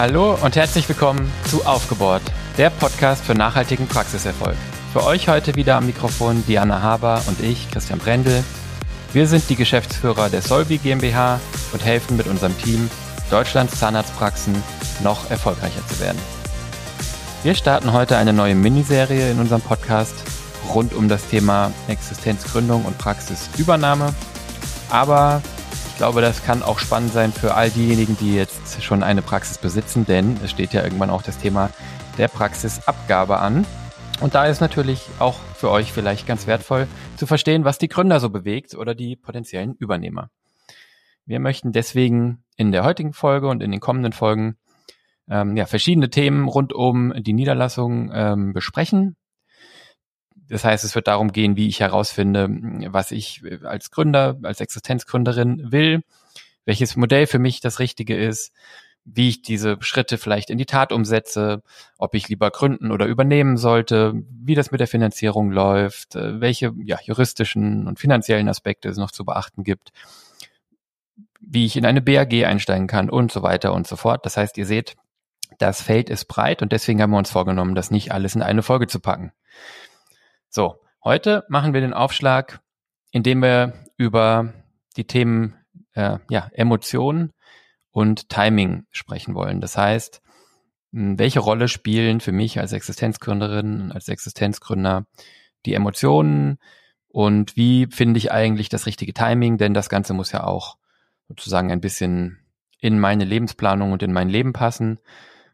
Hallo und herzlich willkommen zu Aufgebohrt, der Podcast für nachhaltigen Praxiserfolg. Für euch heute wieder am Mikrofon Diana Haber und ich, Christian Brendel. Wir sind die Geschäftsführer der Solvi GmbH und helfen mit unserem Team, Deutschlands Zahnarztpraxen noch erfolgreicher zu werden. Wir starten heute eine neue Miniserie in unserem Podcast rund um das Thema Existenzgründung und Praxisübernahme. Aber glaube, das kann auch spannend sein für all diejenigen, die jetzt schon eine Praxis besitzen, denn es steht ja irgendwann auch das Thema der Praxisabgabe an. Und da ist natürlich auch für euch vielleicht ganz wertvoll zu verstehen, was die Gründer so bewegt oder die potenziellen Übernehmer. Wir möchten deswegen in der heutigen Folge und in den kommenden Folgen ähm, ja, verschiedene Themen rund um die Niederlassung ähm, besprechen. Das heißt, es wird darum gehen, wie ich herausfinde, was ich als Gründer, als Existenzgründerin will, welches Modell für mich das Richtige ist, wie ich diese Schritte vielleicht in die Tat umsetze, ob ich lieber gründen oder übernehmen sollte, wie das mit der Finanzierung läuft, äh, welche ja, juristischen und finanziellen Aspekte es noch zu beachten gibt, wie ich in eine BAG einsteigen kann und so weiter und so fort. Das heißt, ihr seht, das Feld ist breit und deswegen haben wir uns vorgenommen, das nicht alles in eine Folge zu packen. So, heute machen wir den Aufschlag, indem wir über die Themen äh, ja, Emotionen und Timing sprechen wollen. Das heißt, welche Rolle spielen für mich als Existenzgründerin und als Existenzgründer die Emotionen und wie finde ich eigentlich das richtige Timing? Denn das Ganze muss ja auch sozusagen ein bisschen in meine Lebensplanung und in mein Leben passen.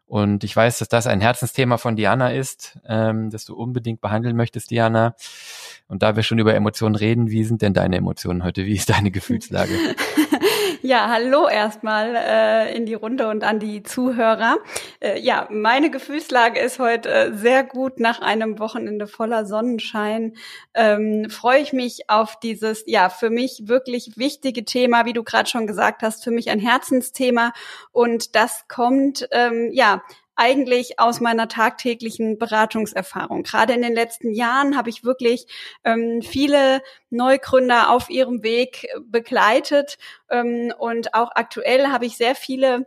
Und ich weiß, dass das ein Herzensthema von Diana ist, ähm, das du unbedingt behandeln möchtest, Diana. Und da wir schon über Emotionen reden, wie sind denn deine Emotionen heute? Wie ist deine Gefühlslage? Ja, hallo erstmal äh, in die Runde und an die Zuhörer. Äh, ja, meine Gefühlslage ist heute äh, sehr gut nach einem Wochenende voller Sonnenschein. Ähm, Freue ich mich auf dieses, ja, für mich wirklich wichtige Thema, wie du gerade schon gesagt hast, für mich ein Herzensthema. Und das kommt, ähm, ja, eigentlich aus meiner tagtäglichen Beratungserfahrung. Gerade in den letzten Jahren habe ich wirklich ähm, viele Neugründer auf ihrem Weg begleitet ähm, und auch aktuell habe ich sehr viele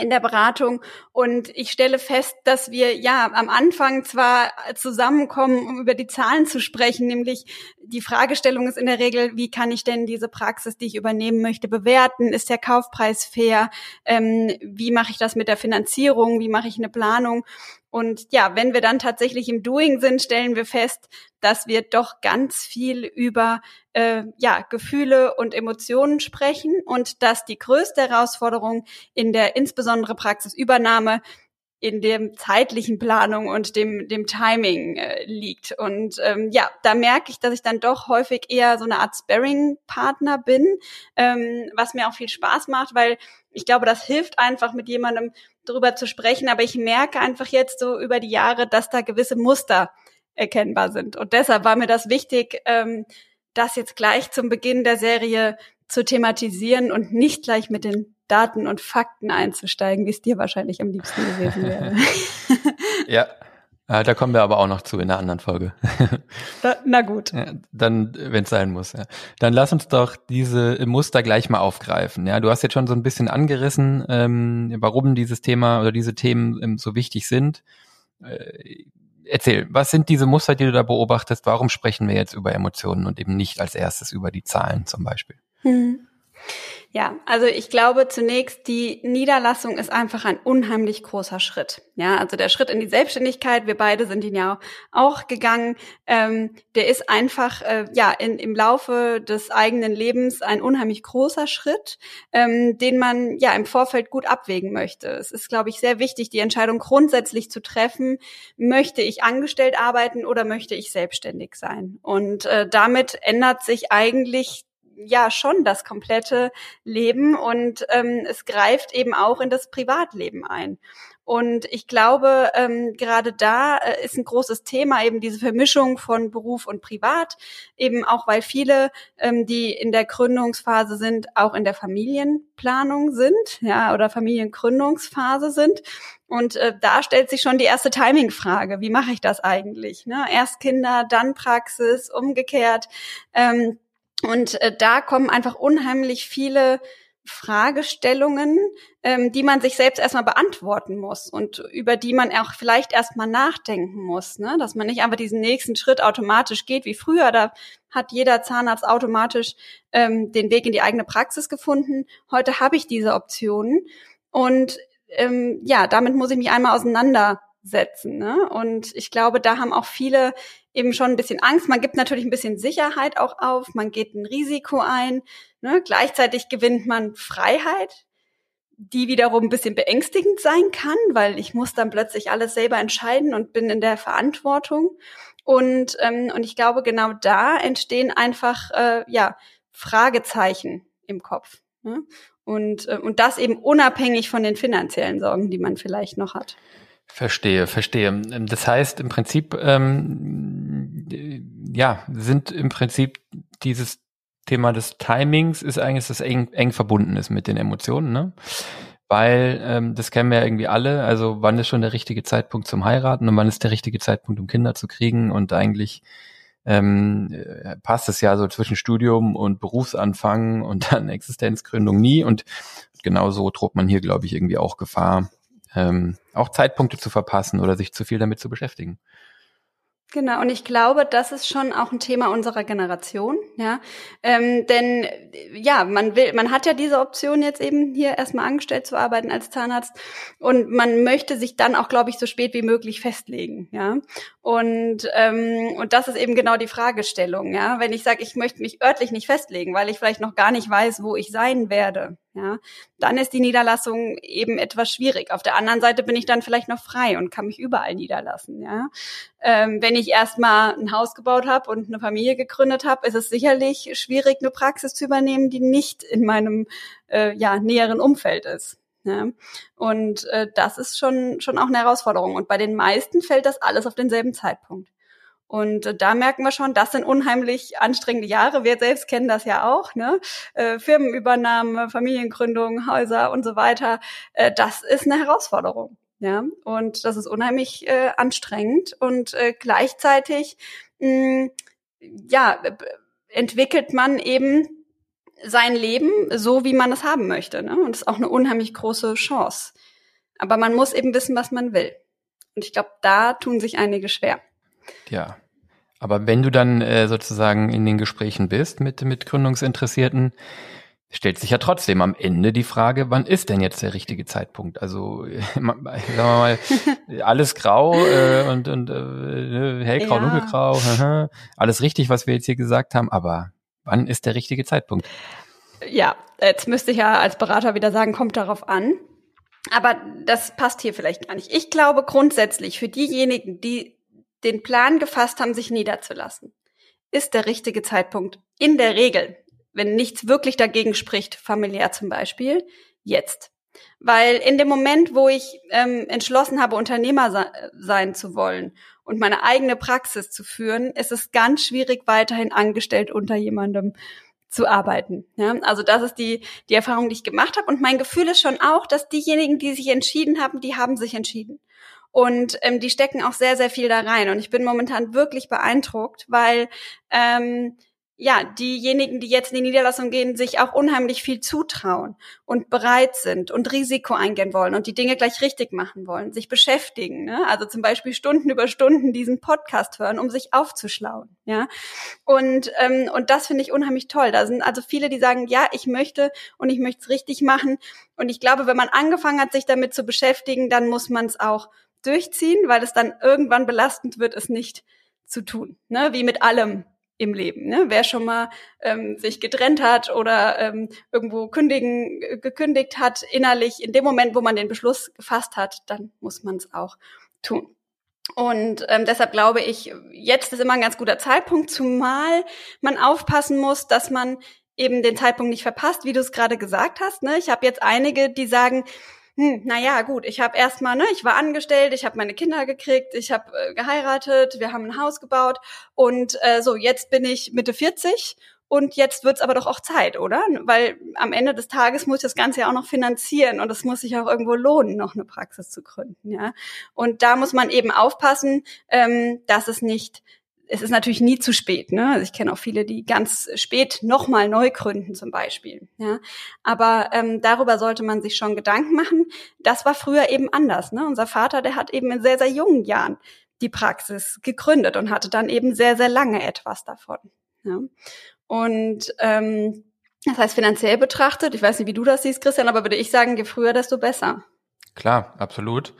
in der Beratung und ich stelle fest, dass wir ja am Anfang zwar zusammenkommen, um über die Zahlen zu sprechen, nämlich die Fragestellung ist in der Regel, wie kann ich denn diese Praxis, die ich übernehmen möchte, bewerten? Ist der Kaufpreis fair? Ähm, wie mache ich das mit der Finanzierung? Wie mache ich eine Planung? Und ja, wenn wir dann tatsächlich im Doing sind, stellen wir fest, dass wir doch ganz viel über äh, ja, Gefühle und Emotionen sprechen und dass die größte Herausforderung in der insbesondere Praxisübernahme in dem zeitlichen Planung und dem dem Timing äh, liegt. Und ähm, ja da merke ich dass ich dann doch häufig eher so eine Art Sparring Partner bin ähm, was mir auch viel Spaß macht weil ich glaube das hilft einfach mit jemandem drüber zu sprechen. Aber ich merke einfach jetzt so über die Jahre dass da gewisse Muster erkennbar sind. Und deshalb war mir das wichtig ähm, das jetzt gleich zum Beginn der Serie zu thematisieren und nicht gleich mit den Daten und Fakten einzusteigen, wie es dir wahrscheinlich am liebsten gewesen wäre. ja, äh, da kommen wir aber auch noch zu in einer anderen Folge. Da, na gut. Ja, dann, wenn es sein muss. Ja. Dann lass uns doch diese Muster gleich mal aufgreifen. Ja, du hast jetzt schon so ein bisschen angerissen, ähm, warum dieses Thema oder diese Themen ähm, so wichtig sind. Äh, erzähl, was sind diese Muster, die du da beobachtest? Warum sprechen wir jetzt über Emotionen und eben nicht als erstes über die Zahlen zum Beispiel? Hm. Ja, also ich glaube zunächst, die Niederlassung ist einfach ein unheimlich großer Schritt. Ja, also der Schritt in die Selbstständigkeit, wir beide sind ihn ja auch gegangen, ähm, der ist einfach äh, ja in, im Laufe des eigenen Lebens ein unheimlich großer Schritt, ähm, den man ja im Vorfeld gut abwägen möchte. Es ist, glaube ich, sehr wichtig, die Entscheidung grundsätzlich zu treffen, möchte ich angestellt arbeiten oder möchte ich selbstständig sein? Und äh, damit ändert sich eigentlich ja schon das komplette Leben und ähm, es greift eben auch in das Privatleben ein. Und ich glaube, ähm, gerade da äh, ist ein großes Thema eben diese Vermischung von Beruf und Privat, eben auch weil viele, ähm, die in der Gründungsphase sind, auch in der Familienplanung sind, ja, oder Familiengründungsphase sind. Und äh, da stellt sich schon die erste Timing-Frage: Wie mache ich das eigentlich? Ne? Erst Kinder, dann Praxis, umgekehrt. Ähm, und äh, da kommen einfach unheimlich viele Fragestellungen, ähm, die man sich selbst erstmal beantworten muss und über die man auch vielleicht erstmal nachdenken muss, ne? dass man nicht einfach diesen nächsten Schritt automatisch geht wie früher. Da hat jeder Zahnarzt automatisch ähm, den Weg in die eigene Praxis gefunden. Heute habe ich diese Optionen und ähm, ja, damit muss ich mich einmal auseinandersetzen. Ne? Und ich glaube, da haben auch viele eben schon ein bisschen Angst. Man gibt natürlich ein bisschen Sicherheit auch auf, man geht ein Risiko ein. Ne? Gleichzeitig gewinnt man Freiheit, die wiederum ein bisschen beängstigend sein kann, weil ich muss dann plötzlich alles selber entscheiden und bin in der Verantwortung. Und, ähm, und ich glaube, genau da entstehen einfach äh, ja Fragezeichen im Kopf. Ne? Und, äh, und das eben unabhängig von den finanziellen Sorgen, die man vielleicht noch hat. Verstehe, verstehe. Das heißt im Prinzip, ähm, ja, sind im Prinzip dieses Thema des Timings ist eigentlich, dass das eng, eng verbunden ist mit den Emotionen, ne? Weil ähm, das kennen wir ja irgendwie alle. Also wann ist schon der richtige Zeitpunkt zum Heiraten und wann ist der richtige Zeitpunkt, um Kinder zu kriegen? Und eigentlich ähm, äh, passt es ja so zwischen Studium und Berufsanfang und dann Existenzgründung nie. Und genauso droht man hier, glaube ich, irgendwie auch Gefahr, ähm, auch Zeitpunkte zu verpassen oder sich zu viel damit zu beschäftigen. Genau, und ich glaube, das ist schon auch ein Thema unserer Generation, ja. Ähm, denn ja, man will, man hat ja diese Option jetzt eben hier erstmal angestellt zu arbeiten als Zahnarzt und man möchte sich dann auch, glaube ich, so spät wie möglich festlegen, ja. Und ähm, und das ist eben genau die Fragestellung, ja. Wenn ich sage, ich möchte mich örtlich nicht festlegen, weil ich vielleicht noch gar nicht weiß, wo ich sein werde, ja, dann ist die Niederlassung eben etwas schwierig. Auf der anderen Seite bin ich dann vielleicht noch frei und kann mich überall niederlassen, ja. Ähm, wenn ich erstmal ein Haus gebaut habe und eine Familie gegründet habe, ist es sicherlich schwierig, eine Praxis zu übernehmen, die nicht in meinem äh, ja, näheren Umfeld ist. Ja. Und äh, das ist schon, schon auch eine Herausforderung. Und bei den meisten fällt das alles auf denselben Zeitpunkt. Und äh, da merken wir schon, das sind unheimlich anstrengende Jahre. Wir selbst kennen das ja auch, ne? Äh, Firmenübernahme, Familiengründung, Häuser und so weiter. Äh, das ist eine Herausforderung. Ja, und das ist unheimlich äh, anstrengend und äh, gleichzeitig mh, ja entwickelt man eben sein Leben so, wie man es haben möchte. Ne? Und das ist auch eine unheimlich große Chance. Aber man muss eben wissen, was man will. Und ich glaube, da tun sich einige schwer. Ja. Aber wenn du dann äh, sozusagen in den Gesprächen bist mit, mit Gründungsinteressierten, stellt sich ja trotzdem am Ende die Frage, wann ist denn jetzt der richtige Zeitpunkt? Also sagen wir mal, alles grau äh, und, und äh, hellgrau, ja. dunkelgrau, alles richtig, was wir jetzt hier gesagt haben, aber wann ist der richtige Zeitpunkt? Ja, jetzt müsste ich ja als Berater wieder sagen, kommt darauf an. Aber das passt hier vielleicht gar nicht. Ich glaube grundsätzlich für diejenigen, die den Plan gefasst haben, sich niederzulassen, ist der richtige Zeitpunkt in der Regel wenn nichts wirklich dagegen spricht, familiär zum Beispiel, jetzt. Weil in dem Moment, wo ich ähm, entschlossen habe, Unternehmer se sein zu wollen und meine eigene Praxis zu führen, ist es ganz schwierig, weiterhin angestellt unter jemandem zu arbeiten. Ja, also das ist die, die Erfahrung, die ich gemacht habe. Und mein Gefühl ist schon auch, dass diejenigen, die sich entschieden haben, die haben sich entschieden. Und ähm, die stecken auch sehr, sehr viel da rein. Und ich bin momentan wirklich beeindruckt, weil ähm, ja, diejenigen, die jetzt in die Niederlassung gehen, sich auch unheimlich viel zutrauen und bereit sind und Risiko eingehen wollen und die Dinge gleich richtig machen wollen, sich beschäftigen, ne? also zum Beispiel Stunden über Stunden diesen Podcast hören, um sich aufzuschlauen, ja. Und ähm, und das finde ich unheimlich toll. Da sind also viele, die sagen, ja, ich möchte und ich möchte es richtig machen. Und ich glaube, wenn man angefangen hat, sich damit zu beschäftigen, dann muss man es auch durchziehen, weil es dann irgendwann belastend wird, es nicht zu tun. Ne? Wie mit allem im Leben. Ne? Wer schon mal ähm, sich getrennt hat oder ähm, irgendwo kündigen, gekündigt hat, innerlich, in dem Moment, wo man den Beschluss gefasst hat, dann muss man es auch tun. Und ähm, deshalb glaube ich, jetzt ist immer ein ganz guter Zeitpunkt, zumal man aufpassen muss, dass man eben den Zeitpunkt nicht verpasst, wie du es gerade gesagt hast. Ne? Ich habe jetzt einige, die sagen, hm, naja, gut, ich habe erstmal, ne, ich war angestellt, ich habe meine Kinder gekriegt, ich habe äh, geheiratet, wir haben ein Haus gebaut und äh, so, jetzt bin ich Mitte 40 und jetzt wird's aber doch auch Zeit, oder? Weil am Ende des Tages muss ich das Ganze ja auch noch finanzieren und es muss sich auch irgendwo lohnen, noch eine Praxis zu gründen, ja. Und da muss man eben aufpassen, ähm, dass es nicht es ist natürlich nie zu spät. Ne? Also ich kenne auch viele, die ganz spät nochmal neu gründen zum Beispiel. Ja? Aber ähm, darüber sollte man sich schon Gedanken machen. Das war früher eben anders. Ne? Unser Vater, der hat eben in sehr, sehr jungen Jahren die Praxis gegründet und hatte dann eben sehr, sehr lange etwas davon. Ja? Und ähm, das heißt, finanziell betrachtet, ich weiß nicht, wie du das siehst, Christian, aber würde ich sagen, je früher, desto besser. Klar, absolut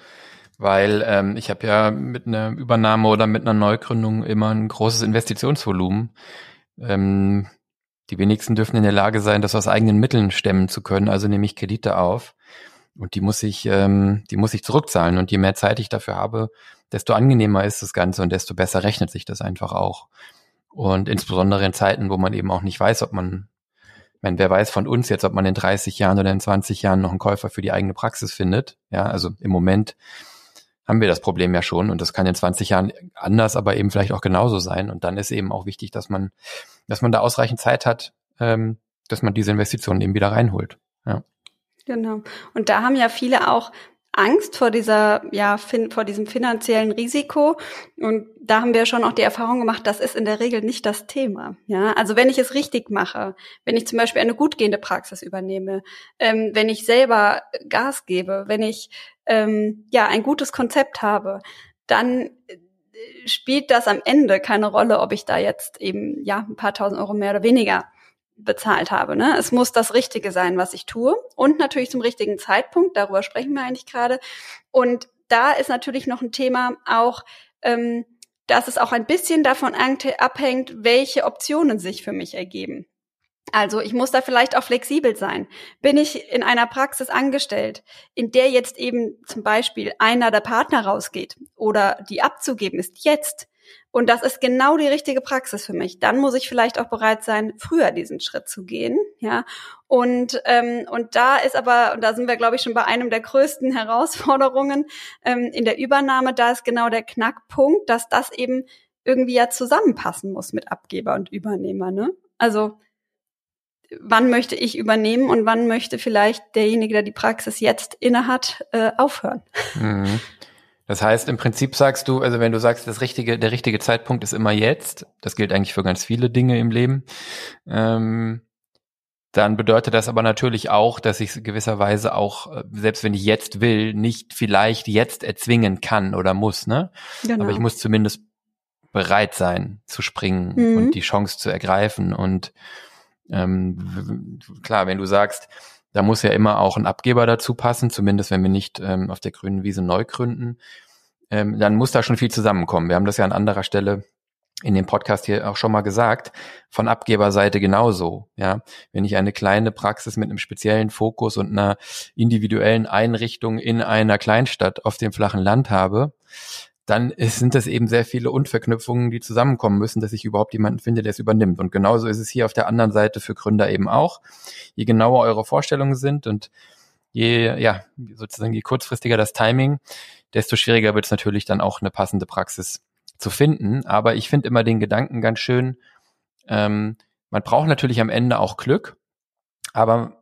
weil ähm, ich habe ja mit einer Übernahme oder mit einer Neugründung immer ein großes Investitionsvolumen. Ähm, die wenigsten dürfen in der Lage sein, das aus eigenen Mitteln stemmen zu können, also nehme ich Kredite auf und die muss ich, ähm, die muss ich zurückzahlen und je mehr Zeit ich dafür habe, desto angenehmer ist das Ganze und desto besser rechnet sich das einfach auch. Und insbesondere in Zeiten, wo man eben auch nicht weiß, ob man, ich meine, wer weiß von uns jetzt, ob man in 30 Jahren oder in 20 Jahren noch einen Käufer für die eigene Praxis findet. Ja, also im Moment haben wir das Problem ja schon und das kann in 20 Jahren anders, aber eben vielleicht auch genauso sein. Und dann ist eben auch wichtig, dass man, dass man da ausreichend Zeit hat, ähm, dass man diese Investitionen eben wieder reinholt. Ja. Genau. Und da haben ja viele auch Angst vor dieser, ja, fin vor diesem finanziellen Risiko. Und da haben wir schon auch die Erfahrung gemacht, das ist in der Regel nicht das Thema. Ja, also wenn ich es richtig mache, wenn ich zum Beispiel eine gut gehende Praxis übernehme, ähm, wenn ich selber Gas gebe, wenn ich ähm, ja ein gutes Konzept habe, dann äh, spielt das am Ende keine Rolle, ob ich da jetzt eben ja ein paar tausend Euro mehr oder weniger bezahlt habe. Ne? Es muss das Richtige sein, was ich tue und natürlich zum richtigen Zeitpunkt. Darüber sprechen wir eigentlich gerade. Und da ist natürlich noch ein Thema auch, ähm, dass es auch ein bisschen davon abhängt, welche Optionen sich für mich ergeben. Also ich muss da vielleicht auch flexibel sein. Bin ich in einer Praxis angestellt, in der jetzt eben zum Beispiel einer der Partner rausgeht oder die abzugeben ist jetzt, und das ist genau die richtige Praxis für mich. Dann muss ich vielleicht auch bereit sein, früher diesen Schritt zu gehen. Ja, und ähm, und da ist aber und da sind wir glaube ich schon bei einem der größten Herausforderungen ähm, in der Übernahme. Da ist genau der Knackpunkt, dass das eben irgendwie ja zusammenpassen muss mit Abgeber und Übernehmer. Ne? Also wann möchte ich übernehmen und wann möchte vielleicht derjenige, der die Praxis jetzt innehat, äh, aufhören. Mhm. Das heißt, im Prinzip sagst du, also wenn du sagst, das richtige, der richtige Zeitpunkt ist immer jetzt, das gilt eigentlich für ganz viele Dinge im Leben, ähm, dann bedeutet das aber natürlich auch, dass ich gewisserweise auch, äh, selbst wenn ich jetzt will, nicht vielleicht jetzt erzwingen kann oder muss, ne? Genau. Aber ich muss zumindest bereit sein zu springen mhm. und die Chance zu ergreifen. Und ähm, klar, wenn du sagst, da muss ja immer auch ein Abgeber dazu passen, zumindest wenn wir nicht ähm, auf der grünen Wiese neu gründen, ähm, dann muss da schon viel zusammenkommen. Wir haben das ja an anderer Stelle in dem Podcast hier auch schon mal gesagt, von Abgeberseite genauso. Ja, wenn ich eine kleine Praxis mit einem speziellen Fokus und einer individuellen Einrichtung in einer Kleinstadt auf dem flachen Land habe, dann sind das eben sehr viele Unverknüpfungen, die zusammenkommen müssen, dass ich überhaupt jemanden finde, der es übernimmt. Und genauso ist es hier auf der anderen Seite für Gründer eben auch. Je genauer eure Vorstellungen sind und je, ja, sozusagen je kurzfristiger das Timing, desto schwieriger wird es natürlich dann auch eine passende Praxis zu finden. Aber ich finde immer den Gedanken ganz schön, ähm, man braucht natürlich am Ende auch Glück, aber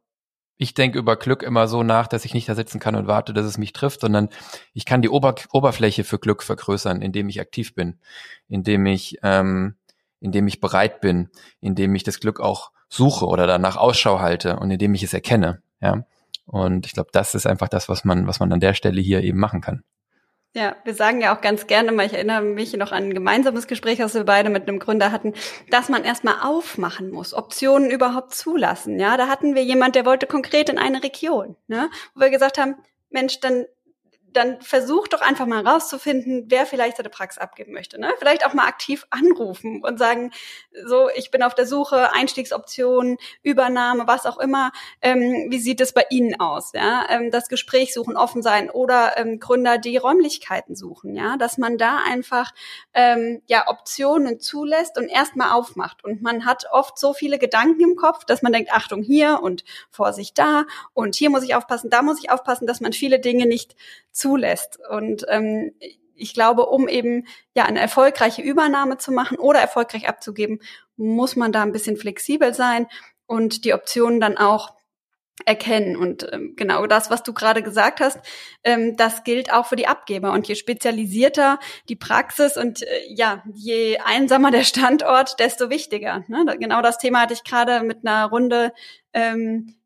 ich denke über Glück immer so nach, dass ich nicht da sitzen kann und warte, dass es mich trifft, sondern ich kann die Ober Oberfläche für Glück vergrößern, indem ich aktiv bin, indem ich, ähm, indem ich bereit bin, indem ich das Glück auch suche oder danach Ausschau halte und indem ich es erkenne. Ja. Und ich glaube, das ist einfach das, was man, was man an der Stelle hier eben machen kann. Ja, wir sagen ja auch ganz gerne mal, ich erinnere mich noch an ein gemeinsames Gespräch, das wir beide mit einem Gründer hatten, dass man erstmal aufmachen muss, Optionen überhaupt zulassen. Ja, da hatten wir jemand, der wollte konkret in eine Region, ne, wo wir gesagt haben, Mensch, dann dann versuch doch einfach mal rauszufinden, wer vielleicht seine Praxis abgeben möchte. Ne? Vielleicht auch mal aktiv anrufen und sagen, so, ich bin auf der Suche, Einstiegsoptionen, Übernahme, was auch immer. Ähm, wie sieht es bei Ihnen aus? Ja? Ähm, das Gespräch suchen, offen sein oder ähm, Gründer, die Räumlichkeiten suchen. Ja, dass man da einfach ähm, ja Optionen zulässt und erstmal aufmacht. Und man hat oft so viele Gedanken im Kopf, dass man denkt, Achtung hier und Vorsicht da und hier muss ich aufpassen, da muss ich aufpassen, dass man viele Dinge nicht zulässt. Und ähm, ich glaube, um eben ja eine erfolgreiche Übernahme zu machen oder erfolgreich abzugeben, muss man da ein bisschen flexibel sein und die Optionen dann auch erkennen. Und ähm, genau das, was du gerade gesagt hast, ähm, das gilt auch für die Abgeber. Und je spezialisierter die Praxis und äh, ja, je einsamer der Standort, desto wichtiger. Ne? Genau das Thema hatte ich gerade mit einer Runde ähm,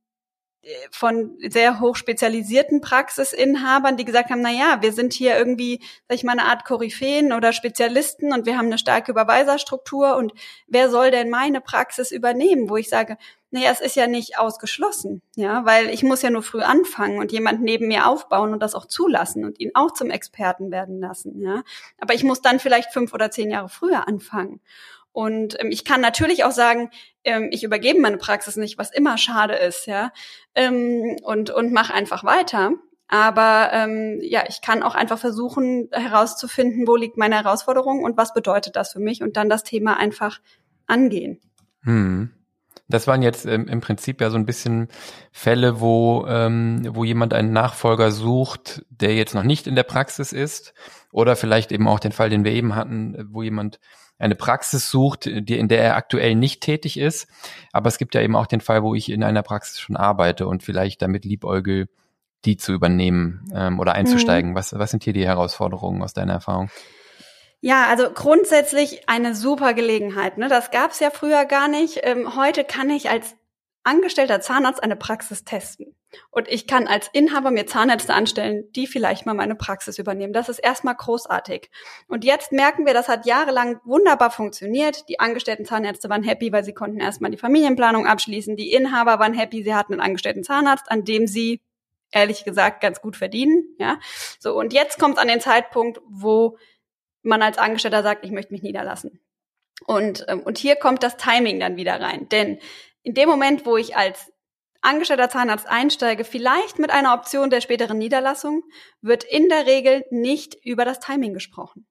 von sehr hoch spezialisierten Praxisinhabern, die gesagt haben, na ja, wir sind hier irgendwie, sag ich mal, eine Art Koryphäen oder Spezialisten und wir haben eine starke Überweiserstruktur und wer soll denn meine Praxis übernehmen, wo ich sage, naja, es ist ja nicht ausgeschlossen, ja, weil ich muss ja nur früh anfangen und jemand neben mir aufbauen und das auch zulassen und ihn auch zum Experten werden lassen, ja. Aber ich muss dann vielleicht fünf oder zehn Jahre früher anfangen. Und ähm, ich kann natürlich auch sagen, ähm, ich übergebe meine Praxis nicht, was immer schade ist, ja, ähm, und und mache einfach weiter. Aber ähm, ja, ich kann auch einfach versuchen herauszufinden, wo liegt meine Herausforderung und was bedeutet das für mich und dann das Thema einfach angehen. Hm. Das waren jetzt ähm, im Prinzip ja so ein bisschen Fälle, wo, ähm, wo jemand einen Nachfolger sucht, der jetzt noch nicht in der Praxis ist. Oder vielleicht eben auch den Fall, den wir eben hatten, wo jemand eine Praxis sucht, die, in der er aktuell nicht tätig ist. Aber es gibt ja eben auch den Fall, wo ich in einer Praxis schon arbeite und vielleicht damit liebäugel, die zu übernehmen ähm, oder einzusteigen. Mhm. Was, was sind hier die Herausforderungen aus deiner Erfahrung? Ja, also grundsätzlich eine super Gelegenheit. Ne? Das gab es ja früher gar nicht. Ähm, heute kann ich als angestellter Zahnarzt eine Praxis testen. Und ich kann als Inhaber mir Zahnärzte anstellen, die vielleicht mal meine Praxis übernehmen. Das ist erstmal großartig. Und jetzt merken wir, das hat jahrelang wunderbar funktioniert. Die angestellten Zahnärzte waren happy, weil sie konnten erstmal die Familienplanung abschließen. Die Inhaber waren happy, sie hatten einen angestellten Zahnarzt, an dem sie ehrlich gesagt ganz gut verdienen. Ja, so und jetzt kommt es an den Zeitpunkt, wo man als Angestellter sagt, ich möchte mich niederlassen. Und, ähm, und hier kommt das Timing dann wieder rein. Denn in dem Moment, wo ich als angestellter Zahnarzt einsteige, vielleicht mit einer Option der späteren Niederlassung, wird in der Regel nicht über das Timing gesprochen.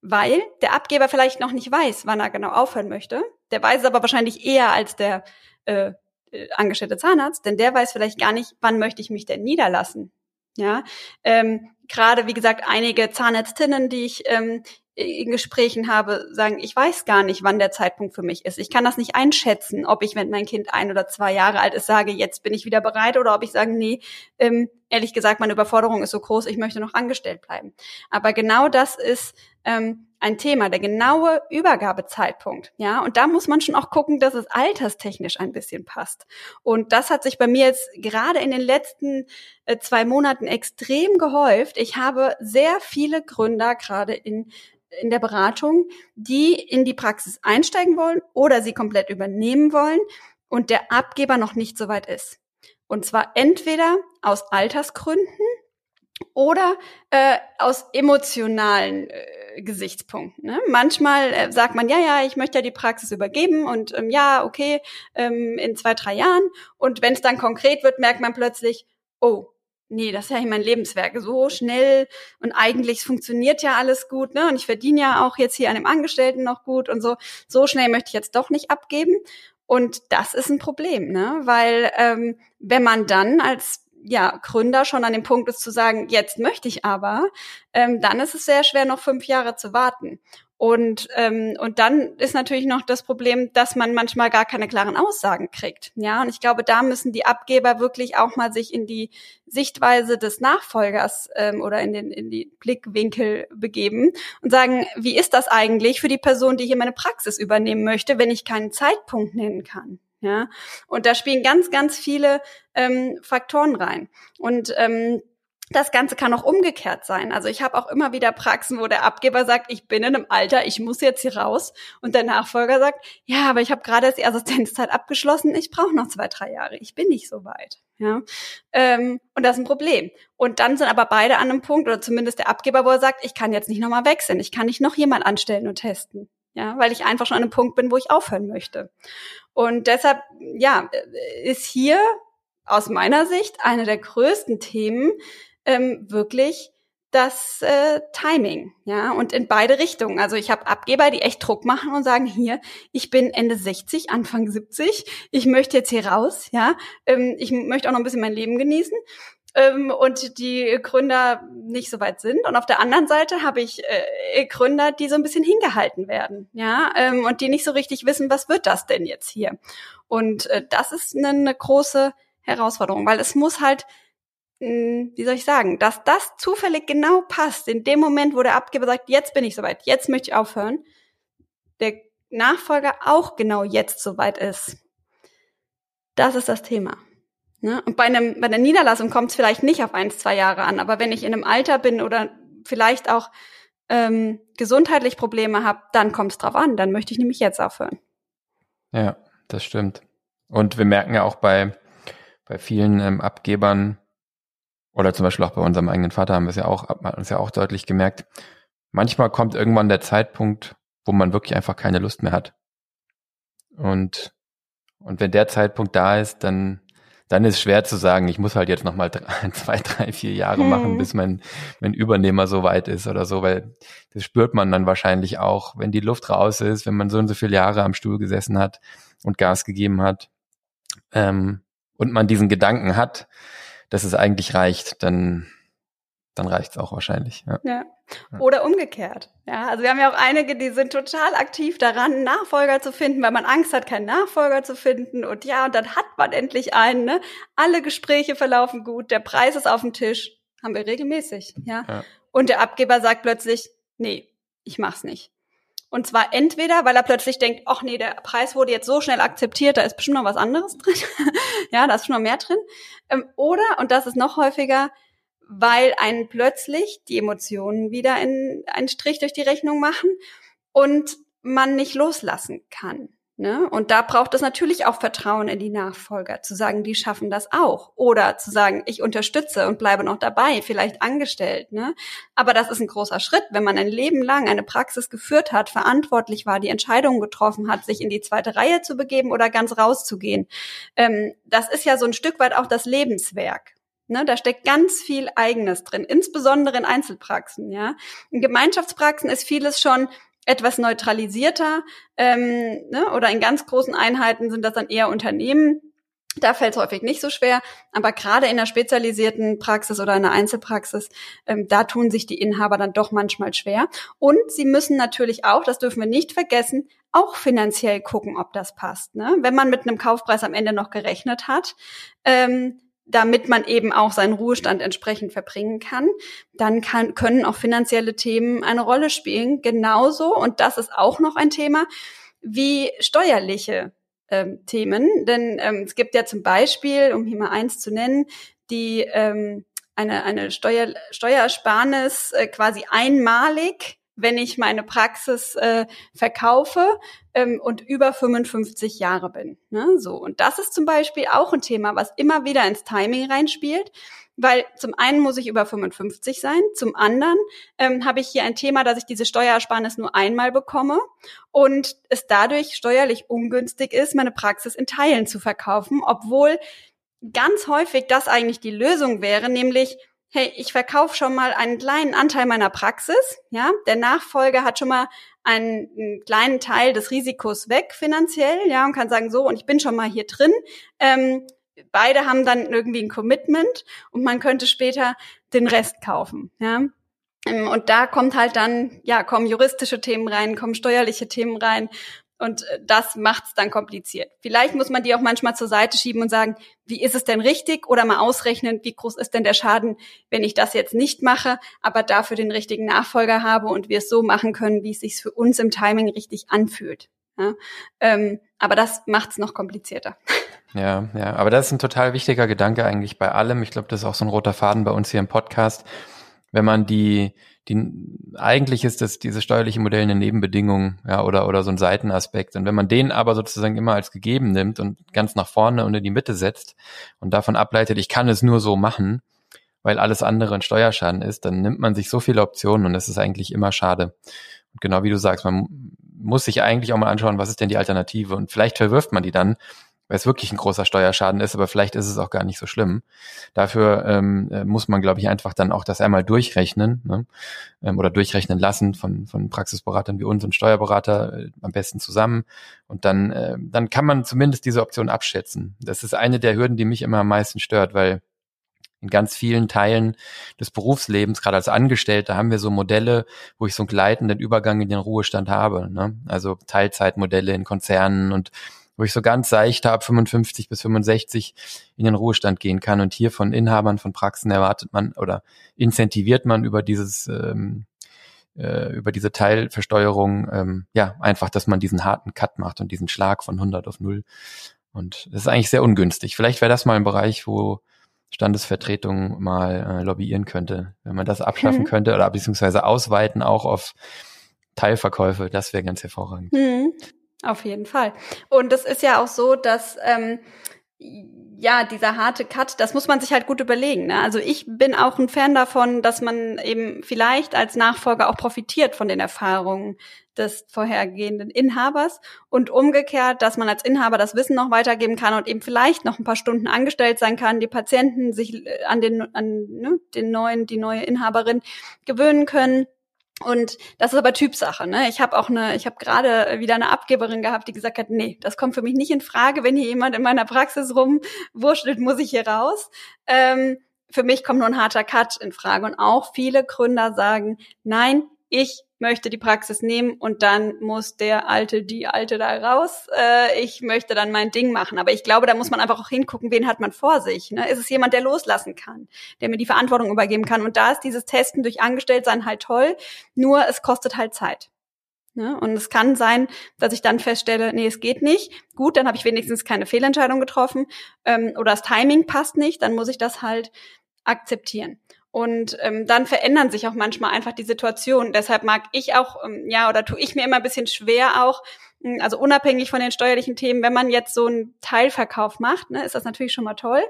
Weil der Abgeber vielleicht noch nicht weiß, wann er genau aufhören möchte. Der weiß es aber wahrscheinlich eher als der äh, äh, angestellte Zahnarzt, denn der weiß vielleicht gar nicht, wann möchte ich mich denn niederlassen. Ja, ähm, gerade wie gesagt einige Zahnärztinnen, die ich ähm, in Gesprächen habe, sagen, ich weiß gar nicht, wann der Zeitpunkt für mich ist. Ich kann das nicht einschätzen, ob ich, wenn mein Kind ein oder zwei Jahre alt ist, sage, jetzt bin ich wieder bereit oder ob ich sage, nee, ähm, ehrlich gesagt, meine Überforderung ist so groß, ich möchte noch angestellt bleiben. Aber genau das ist ähm, ein Thema, der genaue Übergabezeitpunkt. Ja, und da muss man schon auch gucken, dass es alterstechnisch ein bisschen passt. Und das hat sich bei mir jetzt gerade in den letzten äh, zwei Monaten extrem gehäuft. Ich habe sehr viele Gründer gerade in in der Beratung, die in die Praxis einsteigen wollen oder sie komplett übernehmen wollen und der Abgeber noch nicht so weit ist. Und zwar entweder aus Altersgründen oder äh, aus emotionalen äh, Gesichtspunkten. Ne? Manchmal äh, sagt man, ja, ja, ich möchte ja die Praxis übergeben und ähm, ja, okay, ähm, in zwei, drei Jahren. Und wenn es dann konkret wird, merkt man plötzlich, oh, nee, das ist ja mein Lebenswerk, so schnell und eigentlich funktioniert ja alles gut, ne? Und ich verdiene ja auch jetzt hier an dem Angestellten noch gut und so. So schnell möchte ich jetzt doch nicht abgeben. Und das ist ein Problem, ne? Weil ähm, wenn man dann als ja, Gründer schon an dem Punkt ist zu sagen, jetzt möchte ich aber, ähm, dann ist es sehr schwer, noch fünf Jahre zu warten. Und, ähm, und dann ist natürlich noch das Problem, dass man manchmal gar keine klaren Aussagen kriegt. Ja, und ich glaube, da müssen die Abgeber wirklich auch mal sich in die Sichtweise des Nachfolgers ähm, oder in den in die Blickwinkel begeben und sagen, wie ist das eigentlich für die Person, die hier meine Praxis übernehmen möchte, wenn ich keinen Zeitpunkt nennen kann? Ja, und da spielen ganz, ganz viele ähm, Faktoren rein. Und ähm, das Ganze kann auch umgekehrt sein. Also ich habe auch immer wieder Praxen, wo der Abgeber sagt, ich bin in einem Alter, ich muss jetzt hier raus. Und der Nachfolger sagt, ja, aber ich habe gerade jetzt die Assistenzzeit abgeschlossen, ich brauche noch zwei, drei Jahre, ich bin nicht so weit. Ja, ähm, und das ist ein Problem. Und dann sind aber beide an einem Punkt, oder zumindest der Abgeber, wo er sagt, ich kann jetzt nicht nochmal wechseln, ich kann nicht noch jemand anstellen und testen. Ja, weil ich einfach schon an einem Punkt bin, wo ich aufhören möchte. Und deshalb, ja, ist hier aus meiner Sicht eine der größten Themen, ähm, wirklich das äh, Timing, ja, und in beide Richtungen. Also ich habe Abgeber, die echt Druck machen und sagen, hier, ich bin Ende 60, Anfang 70, ich möchte jetzt hier raus, ja, ähm, ich möchte auch noch ein bisschen mein Leben genießen ähm, und die Gründer nicht so weit sind. Und auf der anderen Seite habe ich äh, Gründer, die so ein bisschen hingehalten werden, ja, ähm, und die nicht so richtig wissen, was wird das denn jetzt hier? Und äh, das ist eine, eine große Herausforderung, weil es muss halt, hm, wie soll ich sagen, dass das zufällig genau passt, in dem Moment, wo der Abgeber sagt, jetzt bin ich soweit, jetzt möchte ich aufhören, der Nachfolger auch genau jetzt soweit ist. Das ist das Thema. Ne? Und bei, einem, bei einer Niederlassung kommt es vielleicht nicht auf eins, zwei Jahre an, aber wenn ich in einem Alter bin oder vielleicht auch ähm, gesundheitlich Probleme habe, dann kommt es drauf an. Dann möchte ich nämlich jetzt aufhören. Ja, das stimmt. Und wir merken ja auch bei, bei vielen ähm, Abgebern oder zum Beispiel auch bei unserem eigenen Vater haben wir es ja auch, hat uns ja auch deutlich gemerkt. Manchmal kommt irgendwann der Zeitpunkt, wo man wirklich einfach keine Lust mehr hat. Und, und wenn der Zeitpunkt da ist, dann dann ist schwer zu sagen, ich muss halt jetzt nochmal zwei, drei, vier Jahre hm. machen, bis mein, mein Übernehmer so weit ist oder so, weil das spürt man dann wahrscheinlich auch, wenn die Luft raus ist, wenn man so und so viele Jahre am Stuhl gesessen hat und Gas gegeben hat ähm, und man diesen Gedanken hat, dass es eigentlich reicht, dann dann reicht's auch wahrscheinlich. Ja. ja. Oder umgekehrt. Ja, also wir haben ja auch einige, die sind total aktiv daran, einen Nachfolger zu finden, weil man Angst hat, keinen Nachfolger zu finden. Und ja, und dann hat man endlich einen. Ne? Alle Gespräche verlaufen gut, der Preis ist auf dem Tisch, haben wir regelmäßig. Ja. ja. Und der Abgeber sagt plötzlich, nee, ich mach's nicht. Und zwar entweder, weil er plötzlich denkt, ach nee, der Preis wurde jetzt so schnell akzeptiert, da ist bestimmt noch was anderes drin. ja, da ist schon noch mehr drin. Ähm, oder, und das ist noch häufiger, weil einen plötzlich die Emotionen wieder in einen Strich durch die Rechnung machen und man nicht loslassen kann. Ne? Und da braucht es natürlich auch Vertrauen in die Nachfolger, zu sagen, die schaffen das auch. Oder zu sagen, ich unterstütze und bleibe noch dabei, vielleicht angestellt. Ne? Aber das ist ein großer Schritt, wenn man ein Leben lang eine Praxis geführt hat, verantwortlich war, die Entscheidungen getroffen hat, sich in die zweite Reihe zu begeben oder ganz rauszugehen. Ähm, das ist ja so ein Stück weit auch das Lebenswerk. Ne, da steckt ganz viel Eigenes drin, insbesondere in Einzelpraxen. Ja, in Gemeinschaftspraxen ist vieles schon etwas neutralisierter ähm, ne, oder in ganz großen Einheiten sind das dann eher Unternehmen. Da fällt es häufig nicht so schwer, aber gerade in der spezialisierten Praxis oder in der Einzelpraxis, ähm, da tun sich die Inhaber dann doch manchmal schwer. Und sie müssen natürlich auch, das dürfen wir nicht vergessen, auch finanziell gucken, ob das passt. Ne? Wenn man mit einem Kaufpreis am Ende noch gerechnet hat, ähm, damit man eben auch seinen Ruhestand entsprechend verbringen kann, dann kann, können auch finanzielle Themen eine Rolle spielen. Genauso, und das ist auch noch ein Thema, wie steuerliche ähm, Themen. Denn ähm, es gibt ja zum Beispiel, um hier mal eins zu nennen, die ähm, eine, eine Steuer, Steuersparnis äh, quasi einmalig wenn ich meine Praxis äh, verkaufe ähm, und über 55 Jahre bin. Ne? So und das ist zum Beispiel auch ein Thema, was immer wieder ins Timing reinspielt. Weil zum einen muss ich über 55 sein, zum anderen ähm, habe ich hier ein Thema, dass ich diese Steuersparnis nur einmal bekomme und es dadurch steuerlich ungünstig ist, meine Praxis in Teilen zu verkaufen, obwohl ganz häufig das eigentlich die Lösung wäre, nämlich hey, ich verkaufe schon mal einen kleinen Anteil meiner Praxis, ja, der Nachfolger hat schon mal einen, einen, kleinen Teil des Risikos weg finanziell, ja, und kann sagen, so, und ich bin schon mal hier drin. Ähm, beide haben dann irgendwie ein Commitment und man könnte später den Rest kaufen, ja. Ähm, und da kommt halt dann, ja, kommen juristische Themen rein, kommen steuerliche Themen rein und äh, das macht es dann kompliziert. Vielleicht muss man die auch manchmal zur Seite schieben und sagen, wie ist es denn richtig? Oder mal ausrechnen, wie groß ist denn der Schaden, wenn ich das jetzt nicht mache, aber dafür den richtigen Nachfolger habe und wir es so machen können, wie es sich für uns im Timing richtig anfühlt. Ja? Ähm, aber das macht es noch komplizierter. Ja, ja, aber das ist ein total wichtiger Gedanke eigentlich bei allem. Ich glaube, das ist auch so ein roter Faden bei uns hier im Podcast. Wenn man die die, eigentlich ist das, diese steuerliche Modell eine Nebenbedingung, ja, oder, oder so ein Seitenaspekt. Und wenn man den aber sozusagen immer als gegeben nimmt und ganz nach vorne und in die Mitte setzt und davon ableitet, ich kann es nur so machen, weil alles andere ein Steuerschaden ist, dann nimmt man sich so viele Optionen und das ist eigentlich immer schade. Und genau wie du sagst, man muss sich eigentlich auch mal anschauen, was ist denn die Alternative? Und vielleicht verwirft man die dann, weil es wirklich ein großer Steuerschaden ist, aber vielleicht ist es auch gar nicht so schlimm. Dafür ähm, äh, muss man, glaube ich, einfach dann auch das einmal durchrechnen ne? ähm, oder durchrechnen lassen von, von Praxisberatern wie uns und Steuerberater äh, am besten zusammen. Und dann, äh, dann kann man zumindest diese Option abschätzen. Das ist eine der Hürden, die mich immer am meisten stört, weil in ganz vielen Teilen des Berufslebens, gerade als Angestellter, haben wir so Modelle, wo ich so einen gleitenden Übergang in den Ruhestand habe. Ne? Also Teilzeitmodelle in Konzernen und wo ich so ganz seicht ab 55 bis 65 in den Ruhestand gehen kann. Und hier von Inhabern von Praxen erwartet man oder incentiviert man über dieses ähm, äh, über diese Teilversteuerung, ähm, ja, einfach, dass man diesen harten Cut macht und diesen Schlag von 100 auf 0. Und das ist eigentlich sehr ungünstig. Vielleicht wäre das mal ein Bereich, wo Standesvertretung mal äh, lobbyieren könnte, wenn man das abschaffen mhm. könnte oder beziehungsweise ausweiten auch auf Teilverkäufe, das wäre ganz hervorragend. Mhm. Auf jeden Fall. Und es ist ja auch so, dass ähm, ja, dieser harte Cut, das muss man sich halt gut überlegen. Ne? Also ich bin auch ein Fan davon, dass man eben vielleicht als Nachfolger auch profitiert von den Erfahrungen des vorhergehenden Inhabers und umgekehrt, dass man als Inhaber das Wissen noch weitergeben kann und eben vielleicht noch ein paar Stunden angestellt sein kann, die Patienten sich äh, an den, an ne, den neuen, die neue Inhaberin gewöhnen können und das ist aber Typsache. Ne? Ich habe auch eine, ich habe gerade wieder eine Abgeberin gehabt, die gesagt hat, nee, das kommt für mich nicht in Frage, wenn hier jemand in meiner Praxis rumwurschtelt, muss ich hier raus. Ähm, für mich kommt nur ein harter Cut in Frage. Und auch viele Gründer sagen, nein, ich möchte die Praxis nehmen und dann muss der Alte, die Alte da raus. Äh, ich möchte dann mein Ding machen. Aber ich glaube, da muss man einfach auch hingucken, wen hat man vor sich. Ne? Ist es jemand, der loslassen kann, der mir die Verantwortung übergeben kann? Und da ist dieses Testen durch Angestelltsein halt toll, nur es kostet halt Zeit. Ne? Und es kann sein, dass ich dann feststelle, nee, es geht nicht. Gut, dann habe ich wenigstens keine Fehlentscheidung getroffen ähm, oder das Timing passt nicht, dann muss ich das halt akzeptieren. Und ähm, dann verändern sich auch manchmal einfach die Situationen. Deshalb mag ich auch, ähm, ja, oder tue ich mir immer ein bisschen schwer auch, hm, also unabhängig von den steuerlichen Themen, wenn man jetzt so einen Teilverkauf macht, ne, ist das natürlich schon mal toll.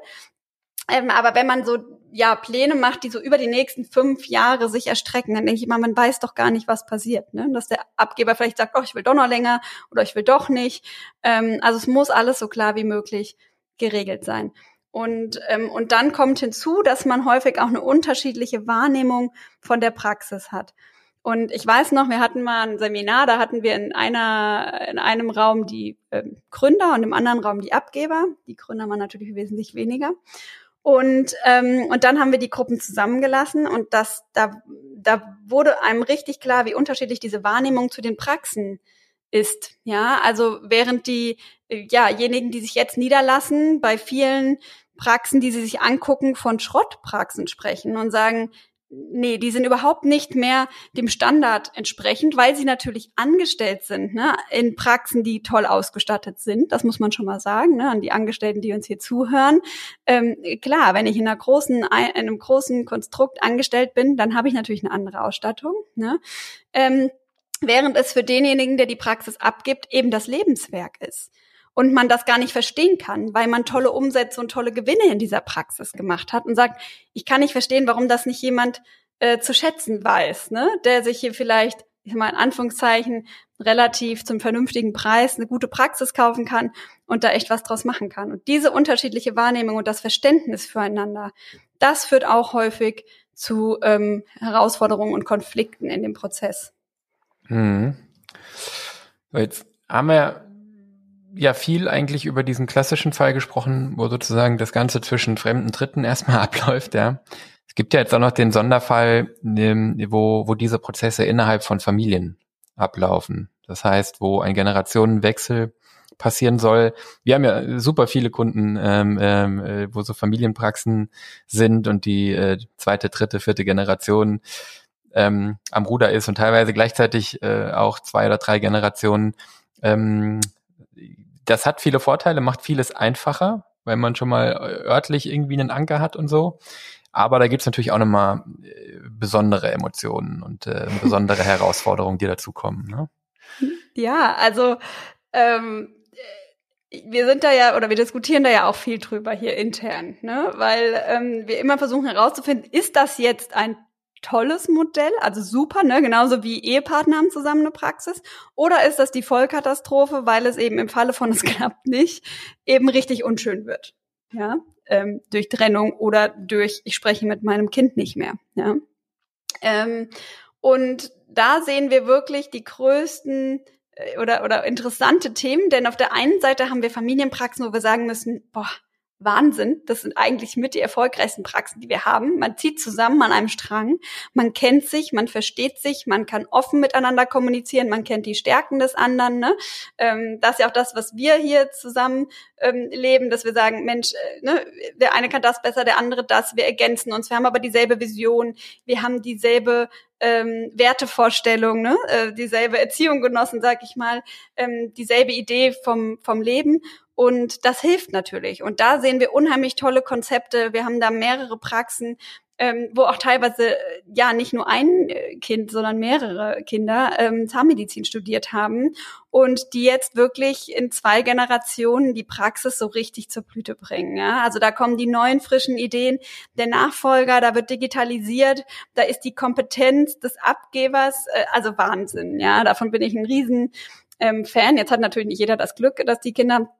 Ähm, aber wenn man so ja Pläne macht, die so über die nächsten fünf Jahre sich erstrecken, dann denke ich mal, man weiß doch gar nicht, was passiert. Ne? Dass der Abgeber vielleicht sagt, oh, ich will doch noch länger oder ich will doch nicht. Ähm, also es muss alles so klar wie möglich geregelt sein. Und, ähm, und dann kommt hinzu, dass man häufig auch eine unterschiedliche Wahrnehmung von der Praxis hat. Und ich weiß noch, wir hatten mal ein Seminar, da hatten wir in einer, in einem Raum die ähm, Gründer und im anderen Raum die Abgeber. Die Gründer waren natürlich wesentlich weniger. Und, ähm, und dann haben wir die Gruppen zusammengelassen und das, da, da wurde einem richtig klar, wie unterschiedlich diese Wahrnehmung zu den Praxen ist. Ja, also während die, ja, diejenigen, die sich jetzt niederlassen, bei vielen Praxen, die sie sich angucken, von Schrottpraxen sprechen und sagen, nee, die sind überhaupt nicht mehr dem Standard entsprechend, weil sie natürlich angestellt sind, ne, in Praxen, die toll ausgestattet sind. Das muss man schon mal sagen, ne, an die Angestellten, die uns hier zuhören. Ähm, klar, wenn ich in einer großen, in einem großen Konstrukt angestellt bin, dann habe ich natürlich eine andere Ausstattung, ne. Ähm, während es für denjenigen, der die Praxis abgibt, eben das Lebenswerk ist und man das gar nicht verstehen kann, weil man tolle Umsätze und tolle Gewinne in dieser Praxis gemacht hat und sagt, ich kann nicht verstehen, warum das nicht jemand äh, zu schätzen weiß, ne? der sich hier vielleicht, ich sag mal in Anführungszeichen, relativ zum vernünftigen Preis eine gute Praxis kaufen kann und da echt was draus machen kann. Und diese unterschiedliche Wahrnehmung und das Verständnis füreinander, das führt auch häufig zu ähm, Herausforderungen und Konflikten in dem Prozess. Mhm. Jetzt haben wir ja viel eigentlich über diesen klassischen Fall gesprochen, wo sozusagen das Ganze zwischen fremden Dritten erstmal abläuft, ja. Es gibt ja jetzt auch noch den Sonderfall, ähm, wo, wo diese Prozesse innerhalb von Familien ablaufen. Das heißt, wo ein Generationenwechsel passieren soll. Wir haben ja super viele Kunden, ähm, ähm, äh, wo so Familienpraxen sind und die äh, zweite, dritte, vierte Generation ähm, am Ruder ist und teilweise gleichzeitig äh, auch zwei oder drei Generationen ähm, das hat viele Vorteile, macht vieles einfacher, weil man schon mal örtlich irgendwie einen Anker hat und so. Aber da gibt's natürlich auch nochmal äh, besondere Emotionen und äh, besondere Herausforderungen, die dazukommen. Ne? Ja, also ähm, wir sind da ja oder wir diskutieren da ja auch viel drüber hier intern, ne? Weil ähm, wir immer versuchen herauszufinden, ist das jetzt ein tolles Modell, also super, ne? genauso wie Ehepartner haben zusammen eine Praxis? Oder ist das die Vollkatastrophe, weil es eben im Falle von es klappt nicht, eben richtig unschön wird? Ja, ähm, durch Trennung oder durch ich spreche mit meinem Kind nicht mehr. Ja, ähm, und da sehen wir wirklich die größten äh, oder oder interessante Themen, denn auf der einen Seite haben wir Familienpraxen, wo wir sagen müssen, boah, Wahnsinn. Das sind eigentlich mit die erfolgreichsten Praxen, die wir haben. Man zieht zusammen an einem Strang, man kennt sich, man versteht sich, man kann offen miteinander kommunizieren, man kennt die Stärken des anderen. Ne? Ähm, das ist ja auch das, was wir hier zusammen ähm, leben, dass wir sagen, Mensch, äh, ne, der eine kann das besser, der andere das, wir ergänzen uns, wir haben aber dieselbe Vision, wir haben dieselbe ähm, Wertevorstellung, ne? äh, dieselbe Erziehung genossen, sag ich mal, ähm, dieselbe Idee vom, vom Leben und das hilft natürlich. Und da sehen wir unheimlich tolle Konzepte. Wir haben da mehrere Praxen, ähm, wo auch teilweise äh, ja nicht nur ein äh, Kind, sondern mehrere Kinder ähm, Zahnmedizin studiert haben und die jetzt wirklich in zwei Generationen die Praxis so richtig zur Blüte bringen. Ja? Also da kommen die neuen frischen Ideen der Nachfolger, da wird digitalisiert, da ist die Kompetenz des Abgebers, äh, also Wahnsinn. Ja, davon bin ich ein riesen ähm, Fan. Jetzt hat natürlich nicht jeder das Glück, dass die Kinder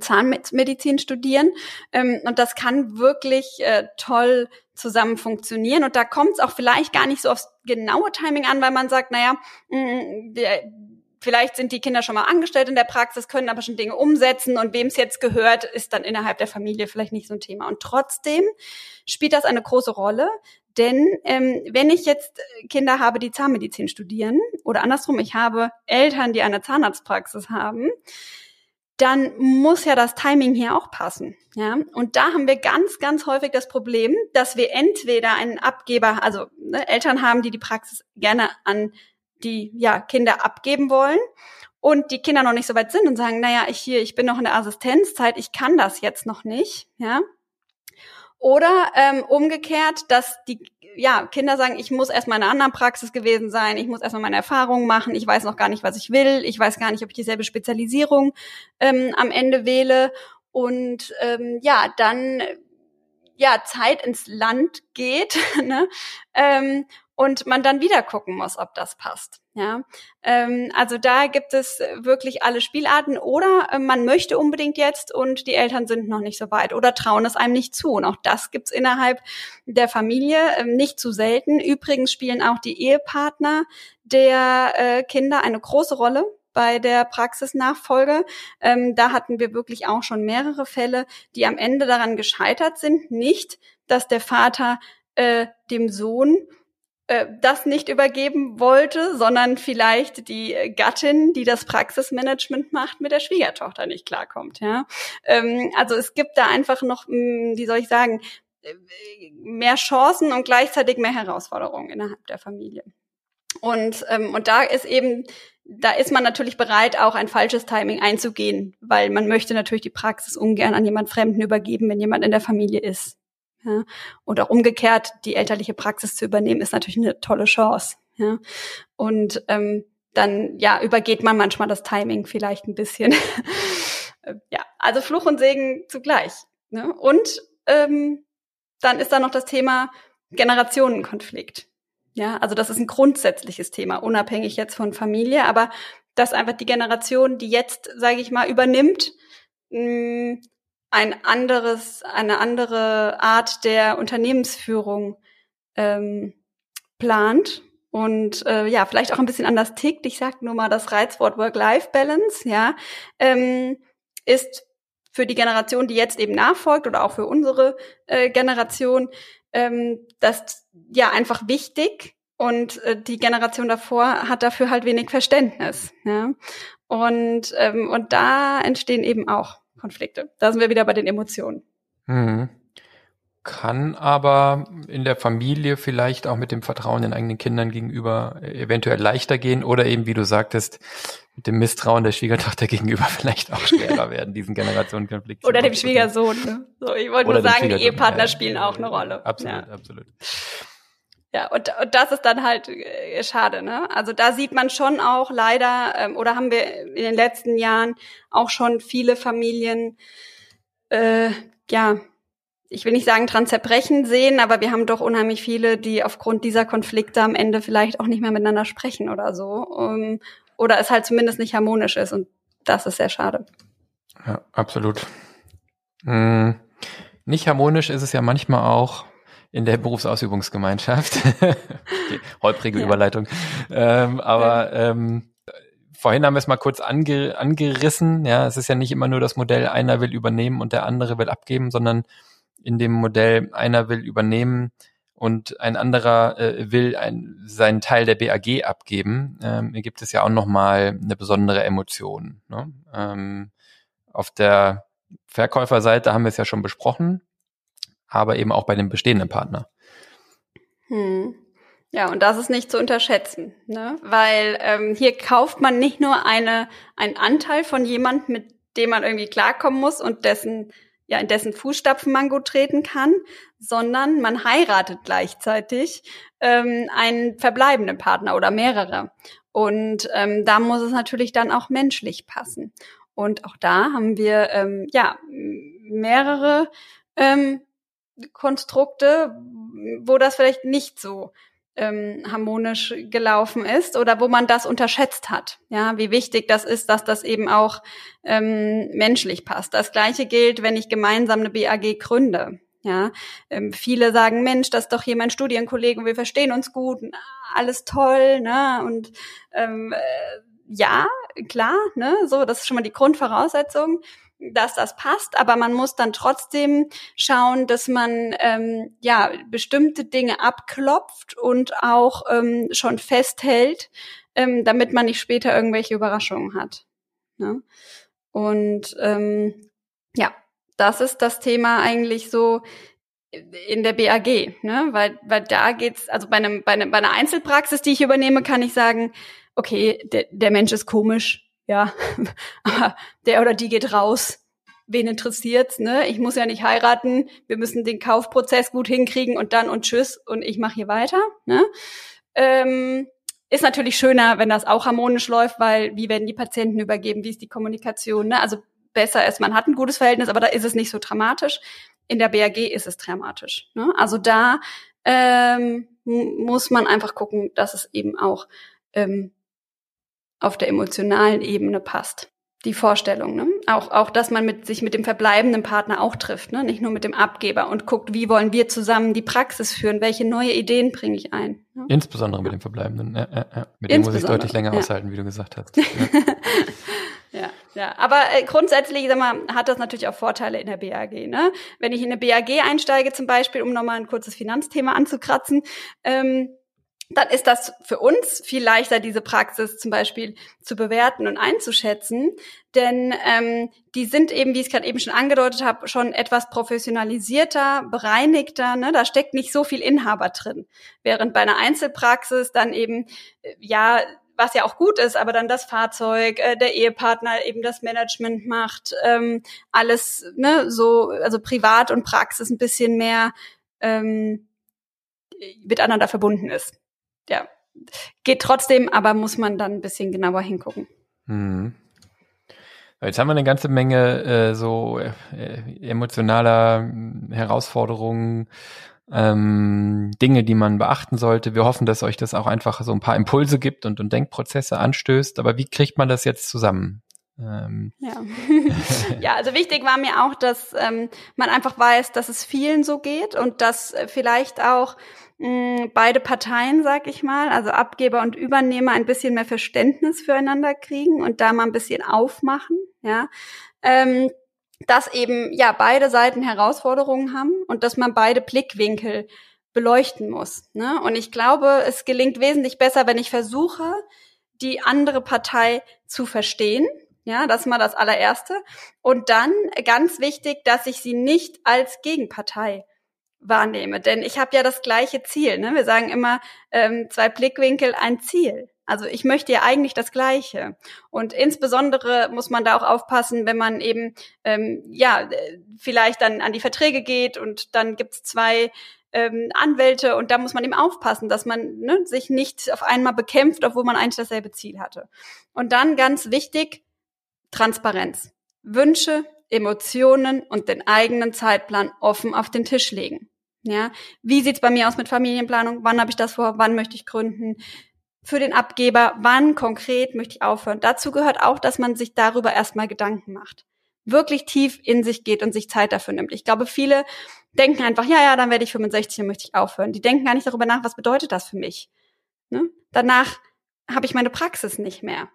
Zahnmedizin studieren. Ähm, und das kann wirklich äh, toll zusammen funktionieren. Und da kommt es auch vielleicht gar nicht so aufs genaue Timing an, weil man sagt, naja, mm, vielleicht sind die Kinder schon mal angestellt in der Praxis, können aber schon Dinge umsetzen und wem es jetzt gehört, ist dann innerhalb der Familie vielleicht nicht so ein Thema. Und trotzdem spielt das eine große Rolle, denn ähm, wenn ich jetzt Kinder habe, die Zahnmedizin studieren oder andersrum, ich habe Eltern, die eine Zahnarztpraxis haben, dann muss ja das Timing hier auch passen. Ja, und da haben wir ganz, ganz häufig das Problem, dass wir entweder einen Abgeber, also ne, Eltern haben, die die Praxis gerne an die ja, Kinder abgeben wollen und die Kinder noch nicht so weit sind und sagen, naja, ich hier, ich bin noch in der Assistenzzeit, ich kann das jetzt noch nicht, ja. Oder ähm, umgekehrt, dass die ja, Kinder sagen, ich muss erstmal in einer anderen Praxis gewesen sein, ich muss erstmal meine Erfahrungen machen, ich weiß noch gar nicht, was ich will, ich weiß gar nicht, ob ich dieselbe Spezialisierung ähm, am Ende wähle. Und ähm, ja, dann ja Zeit ins Land geht ne? ähm, und man dann wieder gucken muss, ob das passt. Ja, ähm, also da gibt es wirklich alle Spielarten oder äh, man möchte unbedingt jetzt und die Eltern sind noch nicht so weit oder trauen es einem nicht zu. Und auch das gibt's innerhalb der Familie ähm, nicht zu selten. Übrigens spielen auch die Ehepartner der äh, Kinder eine große Rolle bei der Praxisnachfolge. Ähm, da hatten wir wirklich auch schon mehrere Fälle, die am Ende daran gescheitert sind. Nicht, dass der Vater äh, dem Sohn äh, das nicht übergeben wollte, sondern vielleicht die Gattin, die das Praxismanagement macht, mit der Schwiegertochter nicht klarkommt. Ja, ähm, also es gibt da einfach noch, hm, wie soll ich sagen, äh, mehr Chancen und gleichzeitig mehr Herausforderungen innerhalb der Familie. Und ähm, und da ist eben da ist man natürlich bereit, auch ein falsches Timing einzugehen, weil man möchte natürlich die Praxis ungern an jemand Fremden übergeben, wenn jemand in der Familie ist. Ja? Und auch umgekehrt, die elterliche Praxis zu übernehmen, ist natürlich eine tolle Chance. Ja? Und ähm, dann ja übergeht man manchmal das Timing vielleicht ein bisschen. ja, also Fluch und Segen zugleich. Ne? Und ähm, dann ist da noch das Thema Generationenkonflikt. Ja, also das ist ein grundsätzliches Thema, unabhängig jetzt von Familie, aber dass einfach die Generation, die jetzt, sage ich mal, übernimmt, mh, ein anderes, eine andere Art der Unternehmensführung ähm, plant und äh, ja, vielleicht auch ein bisschen anders tickt. Ich sage nur mal das Reizwort Work-Life-Balance, ja, ähm, ist für die Generation, die jetzt eben nachfolgt oder auch für unsere äh, Generation, ähm, das ja einfach wichtig und äh, die Generation davor hat dafür halt wenig Verständnis, ja. Und ähm, und da entstehen eben auch Konflikte. Da sind wir wieder bei den Emotionen. Mhm. Kann aber in der Familie vielleicht auch mit dem Vertrauen den eigenen Kindern gegenüber eventuell leichter gehen oder eben, wie du sagtest, mit dem Misstrauen der Schwiegertochter gegenüber vielleicht auch schwerer werden, diesen Generationenkonflikt. Oder dem Schwiegersohn. Ne? So, ich wollte nur sagen, die Ehepartner ja, spielen auch eine Rolle. Absolut, ja. absolut. Ja, und, und das ist dann halt äh, schade, ne? Also da sieht man schon auch leider, ähm, oder haben wir in den letzten Jahren auch schon viele Familien, äh, ja, ich will nicht sagen dran zerbrechen sehen, aber wir haben doch unheimlich viele, die aufgrund dieser Konflikte am Ende vielleicht auch nicht mehr miteinander sprechen oder so. Um, ähm, oder es halt zumindest nicht harmonisch ist und das ist sehr schade. Ja, absolut. Hm. Nicht harmonisch ist es ja manchmal auch, in der Berufsausübungsgemeinschaft. holprige ja. Überleitung. Ähm, aber ähm, vorhin haben wir es mal kurz ange, angerissen. Ja, es ist ja nicht immer nur das Modell, einer will übernehmen und der andere will abgeben, sondern in dem Modell, einer will übernehmen und ein anderer äh, will ein, seinen Teil der BAG abgeben, ähm, gibt es ja auch nochmal eine besondere Emotion. Ne? Ähm, auf der Verkäuferseite haben wir es ja schon besprochen, aber eben auch bei dem bestehenden Partner. Hm. Ja, und das ist nicht zu unterschätzen, ne? weil ähm, hier kauft man nicht nur eine, einen Anteil von jemandem, mit dem man irgendwie klarkommen muss und dessen ja in dessen Fußstapfen man gut treten kann, sondern man heiratet gleichzeitig ähm, einen verbleibenden Partner oder mehrere. Und ähm, da muss es natürlich dann auch menschlich passen. Und auch da haben wir ähm, ja mehrere ähm, Konstrukte, wo das vielleicht nicht so ähm, harmonisch gelaufen ist oder wo man das unterschätzt hat. Ja, wie wichtig das ist, dass das eben auch ähm, menschlich passt. Das gleiche gilt, wenn ich gemeinsam eine BAG gründe. Ja, ähm, viele sagen, Mensch, das ist doch hier mein Studienkollege wir verstehen uns gut, alles toll, ne? Und ähm, äh, ja, klar, ne? So, das ist schon mal die Grundvoraussetzung dass das passt, aber man muss dann trotzdem schauen, dass man ähm, ja bestimmte Dinge abklopft und auch ähm, schon festhält, ähm, damit man nicht später irgendwelche Überraschungen hat. Ne? Und ähm, ja, das ist das Thema eigentlich so in der BAG, ne? Weil, weil da geht's, also bei einem, bei, einer Einzelpraxis, die ich übernehme, kann ich sagen, okay, der, der Mensch ist komisch, ja, aber der oder die geht raus. Wen interessiert's, ne? Ich muss ja nicht heiraten. Wir müssen den Kaufprozess gut hinkriegen und dann und tschüss und ich mache hier weiter, ne? Ähm, ist natürlich schöner, wenn das auch harmonisch läuft, weil wie werden die Patienten übergeben, wie ist die Kommunikation, ne? Also besser ist, man hat ein gutes Verhältnis, aber da ist es nicht so dramatisch. In der BAG ist es dramatisch. Ne? Also da ähm, muss man einfach gucken, dass es eben auch ähm, auf der emotionalen Ebene passt. Die Vorstellung, ne? Auch, auch, dass man mit, sich mit dem verbleibenden Partner auch trifft, ne? Nicht nur mit dem Abgeber und guckt, wie wollen wir zusammen die Praxis führen? Welche neue Ideen bringe ich ein? Ne? Insbesondere mit dem verbleibenden. Ja, ja, ja. Mit dem muss ich deutlich länger ja. aushalten, wie du gesagt hast. Ja. ja. Ja, aber äh, grundsätzlich, sag mal, hat das natürlich auch Vorteile in der BAG. Ne? Wenn ich in eine BAG einsteige, zum Beispiel, um nochmal ein kurzes Finanzthema anzukratzen, ähm, dann ist das für uns viel leichter, diese Praxis zum Beispiel zu bewerten und einzuschätzen. Denn ähm, die sind eben, wie ich es gerade eben schon angedeutet habe, schon etwas professionalisierter, bereinigter. Ne? Da steckt nicht so viel Inhaber drin. Während bei einer Einzelpraxis dann eben, äh, ja, was ja auch gut ist, aber dann das Fahrzeug, äh, der Ehepartner eben das Management macht, ähm, alles, ne, so, also privat und Praxis ein bisschen mehr ähm, miteinander verbunden ist ja, geht trotzdem, aber muss man dann ein bisschen genauer hingucken. Mhm. Jetzt haben wir eine ganze Menge äh, so äh, emotionaler hm, Herausforderungen, ähm, Dinge, die man beachten sollte. Wir hoffen, dass euch das auch einfach so ein paar Impulse gibt und, und Denkprozesse anstößt. Aber wie kriegt man das jetzt zusammen? Ähm. Ja. ja, also wichtig war mir auch, dass ähm, man einfach weiß, dass es vielen so geht und dass äh, vielleicht auch mh, beide Parteien, sag ich mal, also Abgeber und Übernehmer, ein bisschen mehr Verständnis füreinander kriegen und da mal ein bisschen aufmachen, ja. Ähm, dass eben ja beide Seiten Herausforderungen haben und dass man beide Blickwinkel beleuchten muss. Ne? Und ich glaube, es gelingt wesentlich besser, wenn ich versuche, die andere Partei zu verstehen. Ja, das ist mal das allererste. Und dann ganz wichtig, dass ich sie nicht als Gegenpartei wahrnehme. Denn ich habe ja das gleiche Ziel. Ne? Wir sagen immer, ähm, zwei Blickwinkel, ein Ziel. Also ich möchte ja eigentlich das Gleiche. Und insbesondere muss man da auch aufpassen, wenn man eben ähm, ja vielleicht dann an die Verträge geht und dann gibt's zwei ähm, Anwälte und da muss man eben aufpassen, dass man ne, sich nicht auf einmal bekämpft, obwohl man eigentlich dasselbe Ziel hatte. Und dann ganz wichtig, Transparenz. Wünsche, Emotionen und den eigenen Zeitplan offen auf den Tisch legen. Ja, wie sieht's bei mir aus mit Familienplanung? Wann habe ich das vor? Wann möchte ich gründen? Für den Abgeber, wann konkret möchte ich aufhören? Dazu gehört auch, dass man sich darüber erstmal Gedanken macht. Wirklich tief in sich geht und sich Zeit dafür nimmt. Ich glaube, viele denken einfach, ja, ja, dann werde ich 65 und möchte ich aufhören. Die denken gar nicht darüber nach, was bedeutet das für mich. Ne? Danach habe ich meine Praxis nicht mehr.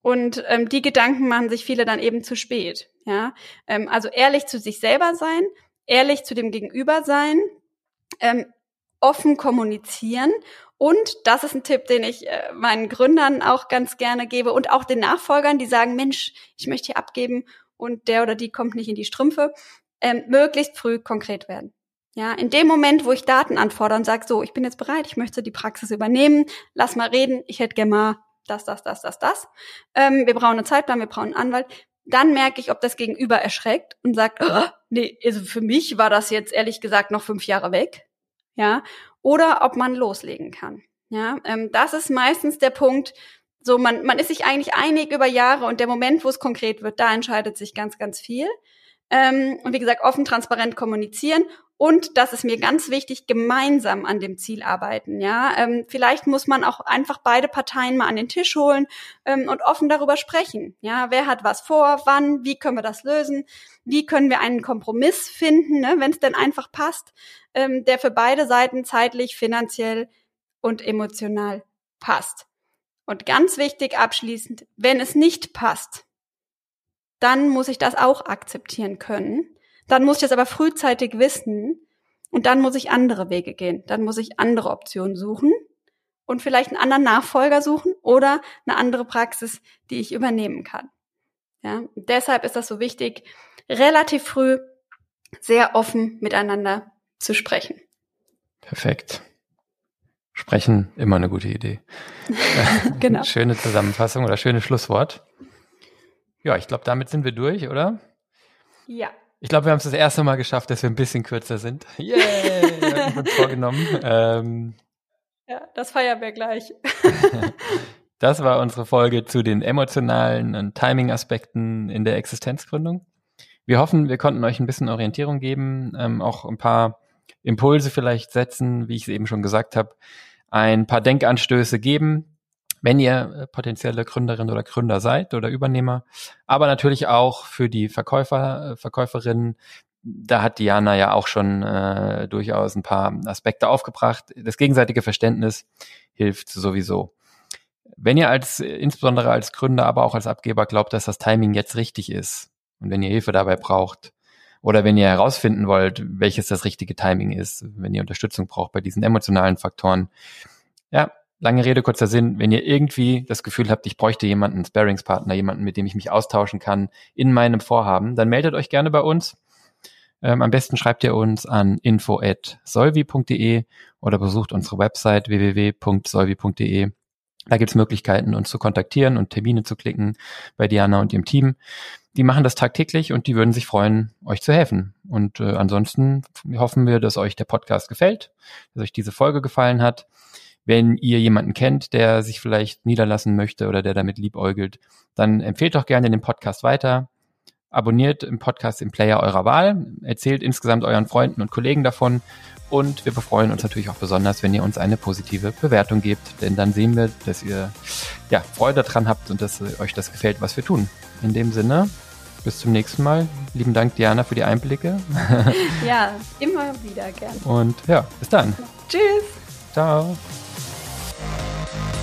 Und ähm, die Gedanken machen sich viele dann eben zu spät. Ja, ähm, also ehrlich zu sich selber sein, ehrlich zu dem Gegenüber sein, ähm, offen kommunizieren und das ist ein Tipp, den ich äh, meinen Gründern auch ganz gerne gebe und auch den Nachfolgern, die sagen, Mensch, ich möchte hier abgeben und der oder die kommt nicht in die Strümpfe, ähm, möglichst früh konkret werden. Ja, in dem Moment, wo ich Daten anfordere und sage, so, ich bin jetzt bereit, ich möchte die Praxis übernehmen, lass mal reden, ich hätte gerne mal das, das, das, das, das. Ähm, wir brauchen einen Zeitplan, wir brauchen einen Anwalt. Dann merke ich, ob das Gegenüber erschreckt und sagt, oh, nee, also für mich war das jetzt ehrlich gesagt noch fünf Jahre weg. Ja, oder ob man loslegen kann. Ja, ähm, das ist meistens der Punkt, so man, man ist sich eigentlich einig über Jahre und der Moment, wo es konkret wird, da entscheidet sich ganz, ganz viel. Ähm, und wie gesagt, offen, transparent kommunizieren und das ist mir ganz wichtig, gemeinsam an dem Ziel arbeiten. Ja, ähm, vielleicht muss man auch einfach beide Parteien mal an den Tisch holen ähm, und offen darüber sprechen. Ja, wer hat was vor, wann, wie können wir das lösen, wie können wir einen Kompromiss finden, ne, wenn es denn einfach passt, ähm, der für beide Seiten zeitlich, finanziell und emotional passt. Und ganz wichtig abschließend, wenn es nicht passt, dann muss ich das auch akzeptieren können. Dann muss ich das aber frühzeitig wissen und dann muss ich andere Wege gehen. Dann muss ich andere Optionen suchen und vielleicht einen anderen Nachfolger suchen oder eine andere Praxis, die ich übernehmen kann. Ja, deshalb ist das so wichtig, relativ früh sehr offen miteinander zu sprechen. Perfekt. Sprechen immer eine gute Idee. genau. Schöne Zusammenfassung oder schönes Schlusswort. Ja, ich glaube, damit sind wir durch, oder? Ja. Ich glaube, wir haben es das erste Mal geschafft, dass wir ein bisschen kürzer sind. Yay! Yeah, uns vorgenommen. Ähm, ja, das feiern wir gleich. das war unsere Folge zu den emotionalen und Timing-Aspekten in der Existenzgründung. Wir hoffen, wir konnten euch ein bisschen Orientierung geben, ähm, auch ein paar Impulse vielleicht setzen, wie ich es eben schon gesagt habe, ein paar Denkanstöße geben, wenn ihr äh, potenzielle Gründerin oder Gründer seid oder Übernehmer, aber natürlich auch für die Verkäufer, äh, Verkäuferinnen. Da hat Diana ja auch schon äh, durchaus ein paar Aspekte aufgebracht. Das gegenseitige Verständnis hilft sowieso. Wenn ihr als, insbesondere als Gründer, aber auch als Abgeber glaubt, dass das Timing jetzt richtig ist und wenn ihr Hilfe dabei braucht, oder wenn ihr herausfinden wollt, welches das richtige Timing ist, wenn ihr Unterstützung braucht bei diesen emotionalen Faktoren, ja, lange Rede, kurzer Sinn, wenn ihr irgendwie das Gefühl habt, ich bräuchte jemanden, einen Sparringspartner, jemanden, mit dem ich mich austauschen kann in meinem Vorhaben, dann meldet euch gerne bei uns. Ähm, am besten schreibt ihr uns an info@solvi.de oder besucht unsere Website www.solvi.de. Da gibt's Möglichkeiten, uns zu kontaktieren und Termine zu klicken bei Diana und ihrem Team. Die machen das tagtäglich und die würden sich freuen, euch zu helfen. Und äh, ansonsten hoffen wir, dass euch der Podcast gefällt, dass euch diese Folge gefallen hat. Wenn ihr jemanden kennt, der sich vielleicht niederlassen möchte oder der damit liebäugelt, dann empfehlt doch gerne den Podcast weiter. Abonniert im Podcast im Player eurer Wahl, erzählt insgesamt euren Freunden und Kollegen davon und wir befreuen uns natürlich auch besonders, wenn ihr uns eine positive Bewertung gebt, denn dann sehen wir, dass ihr ja, Freude daran habt und dass euch das gefällt, was wir tun. In dem Sinne, bis zum nächsten Mal. Lieben Dank, Diana, für die Einblicke. Ja, immer wieder gerne. Und ja, bis dann. Tschüss. Ciao. Thank you.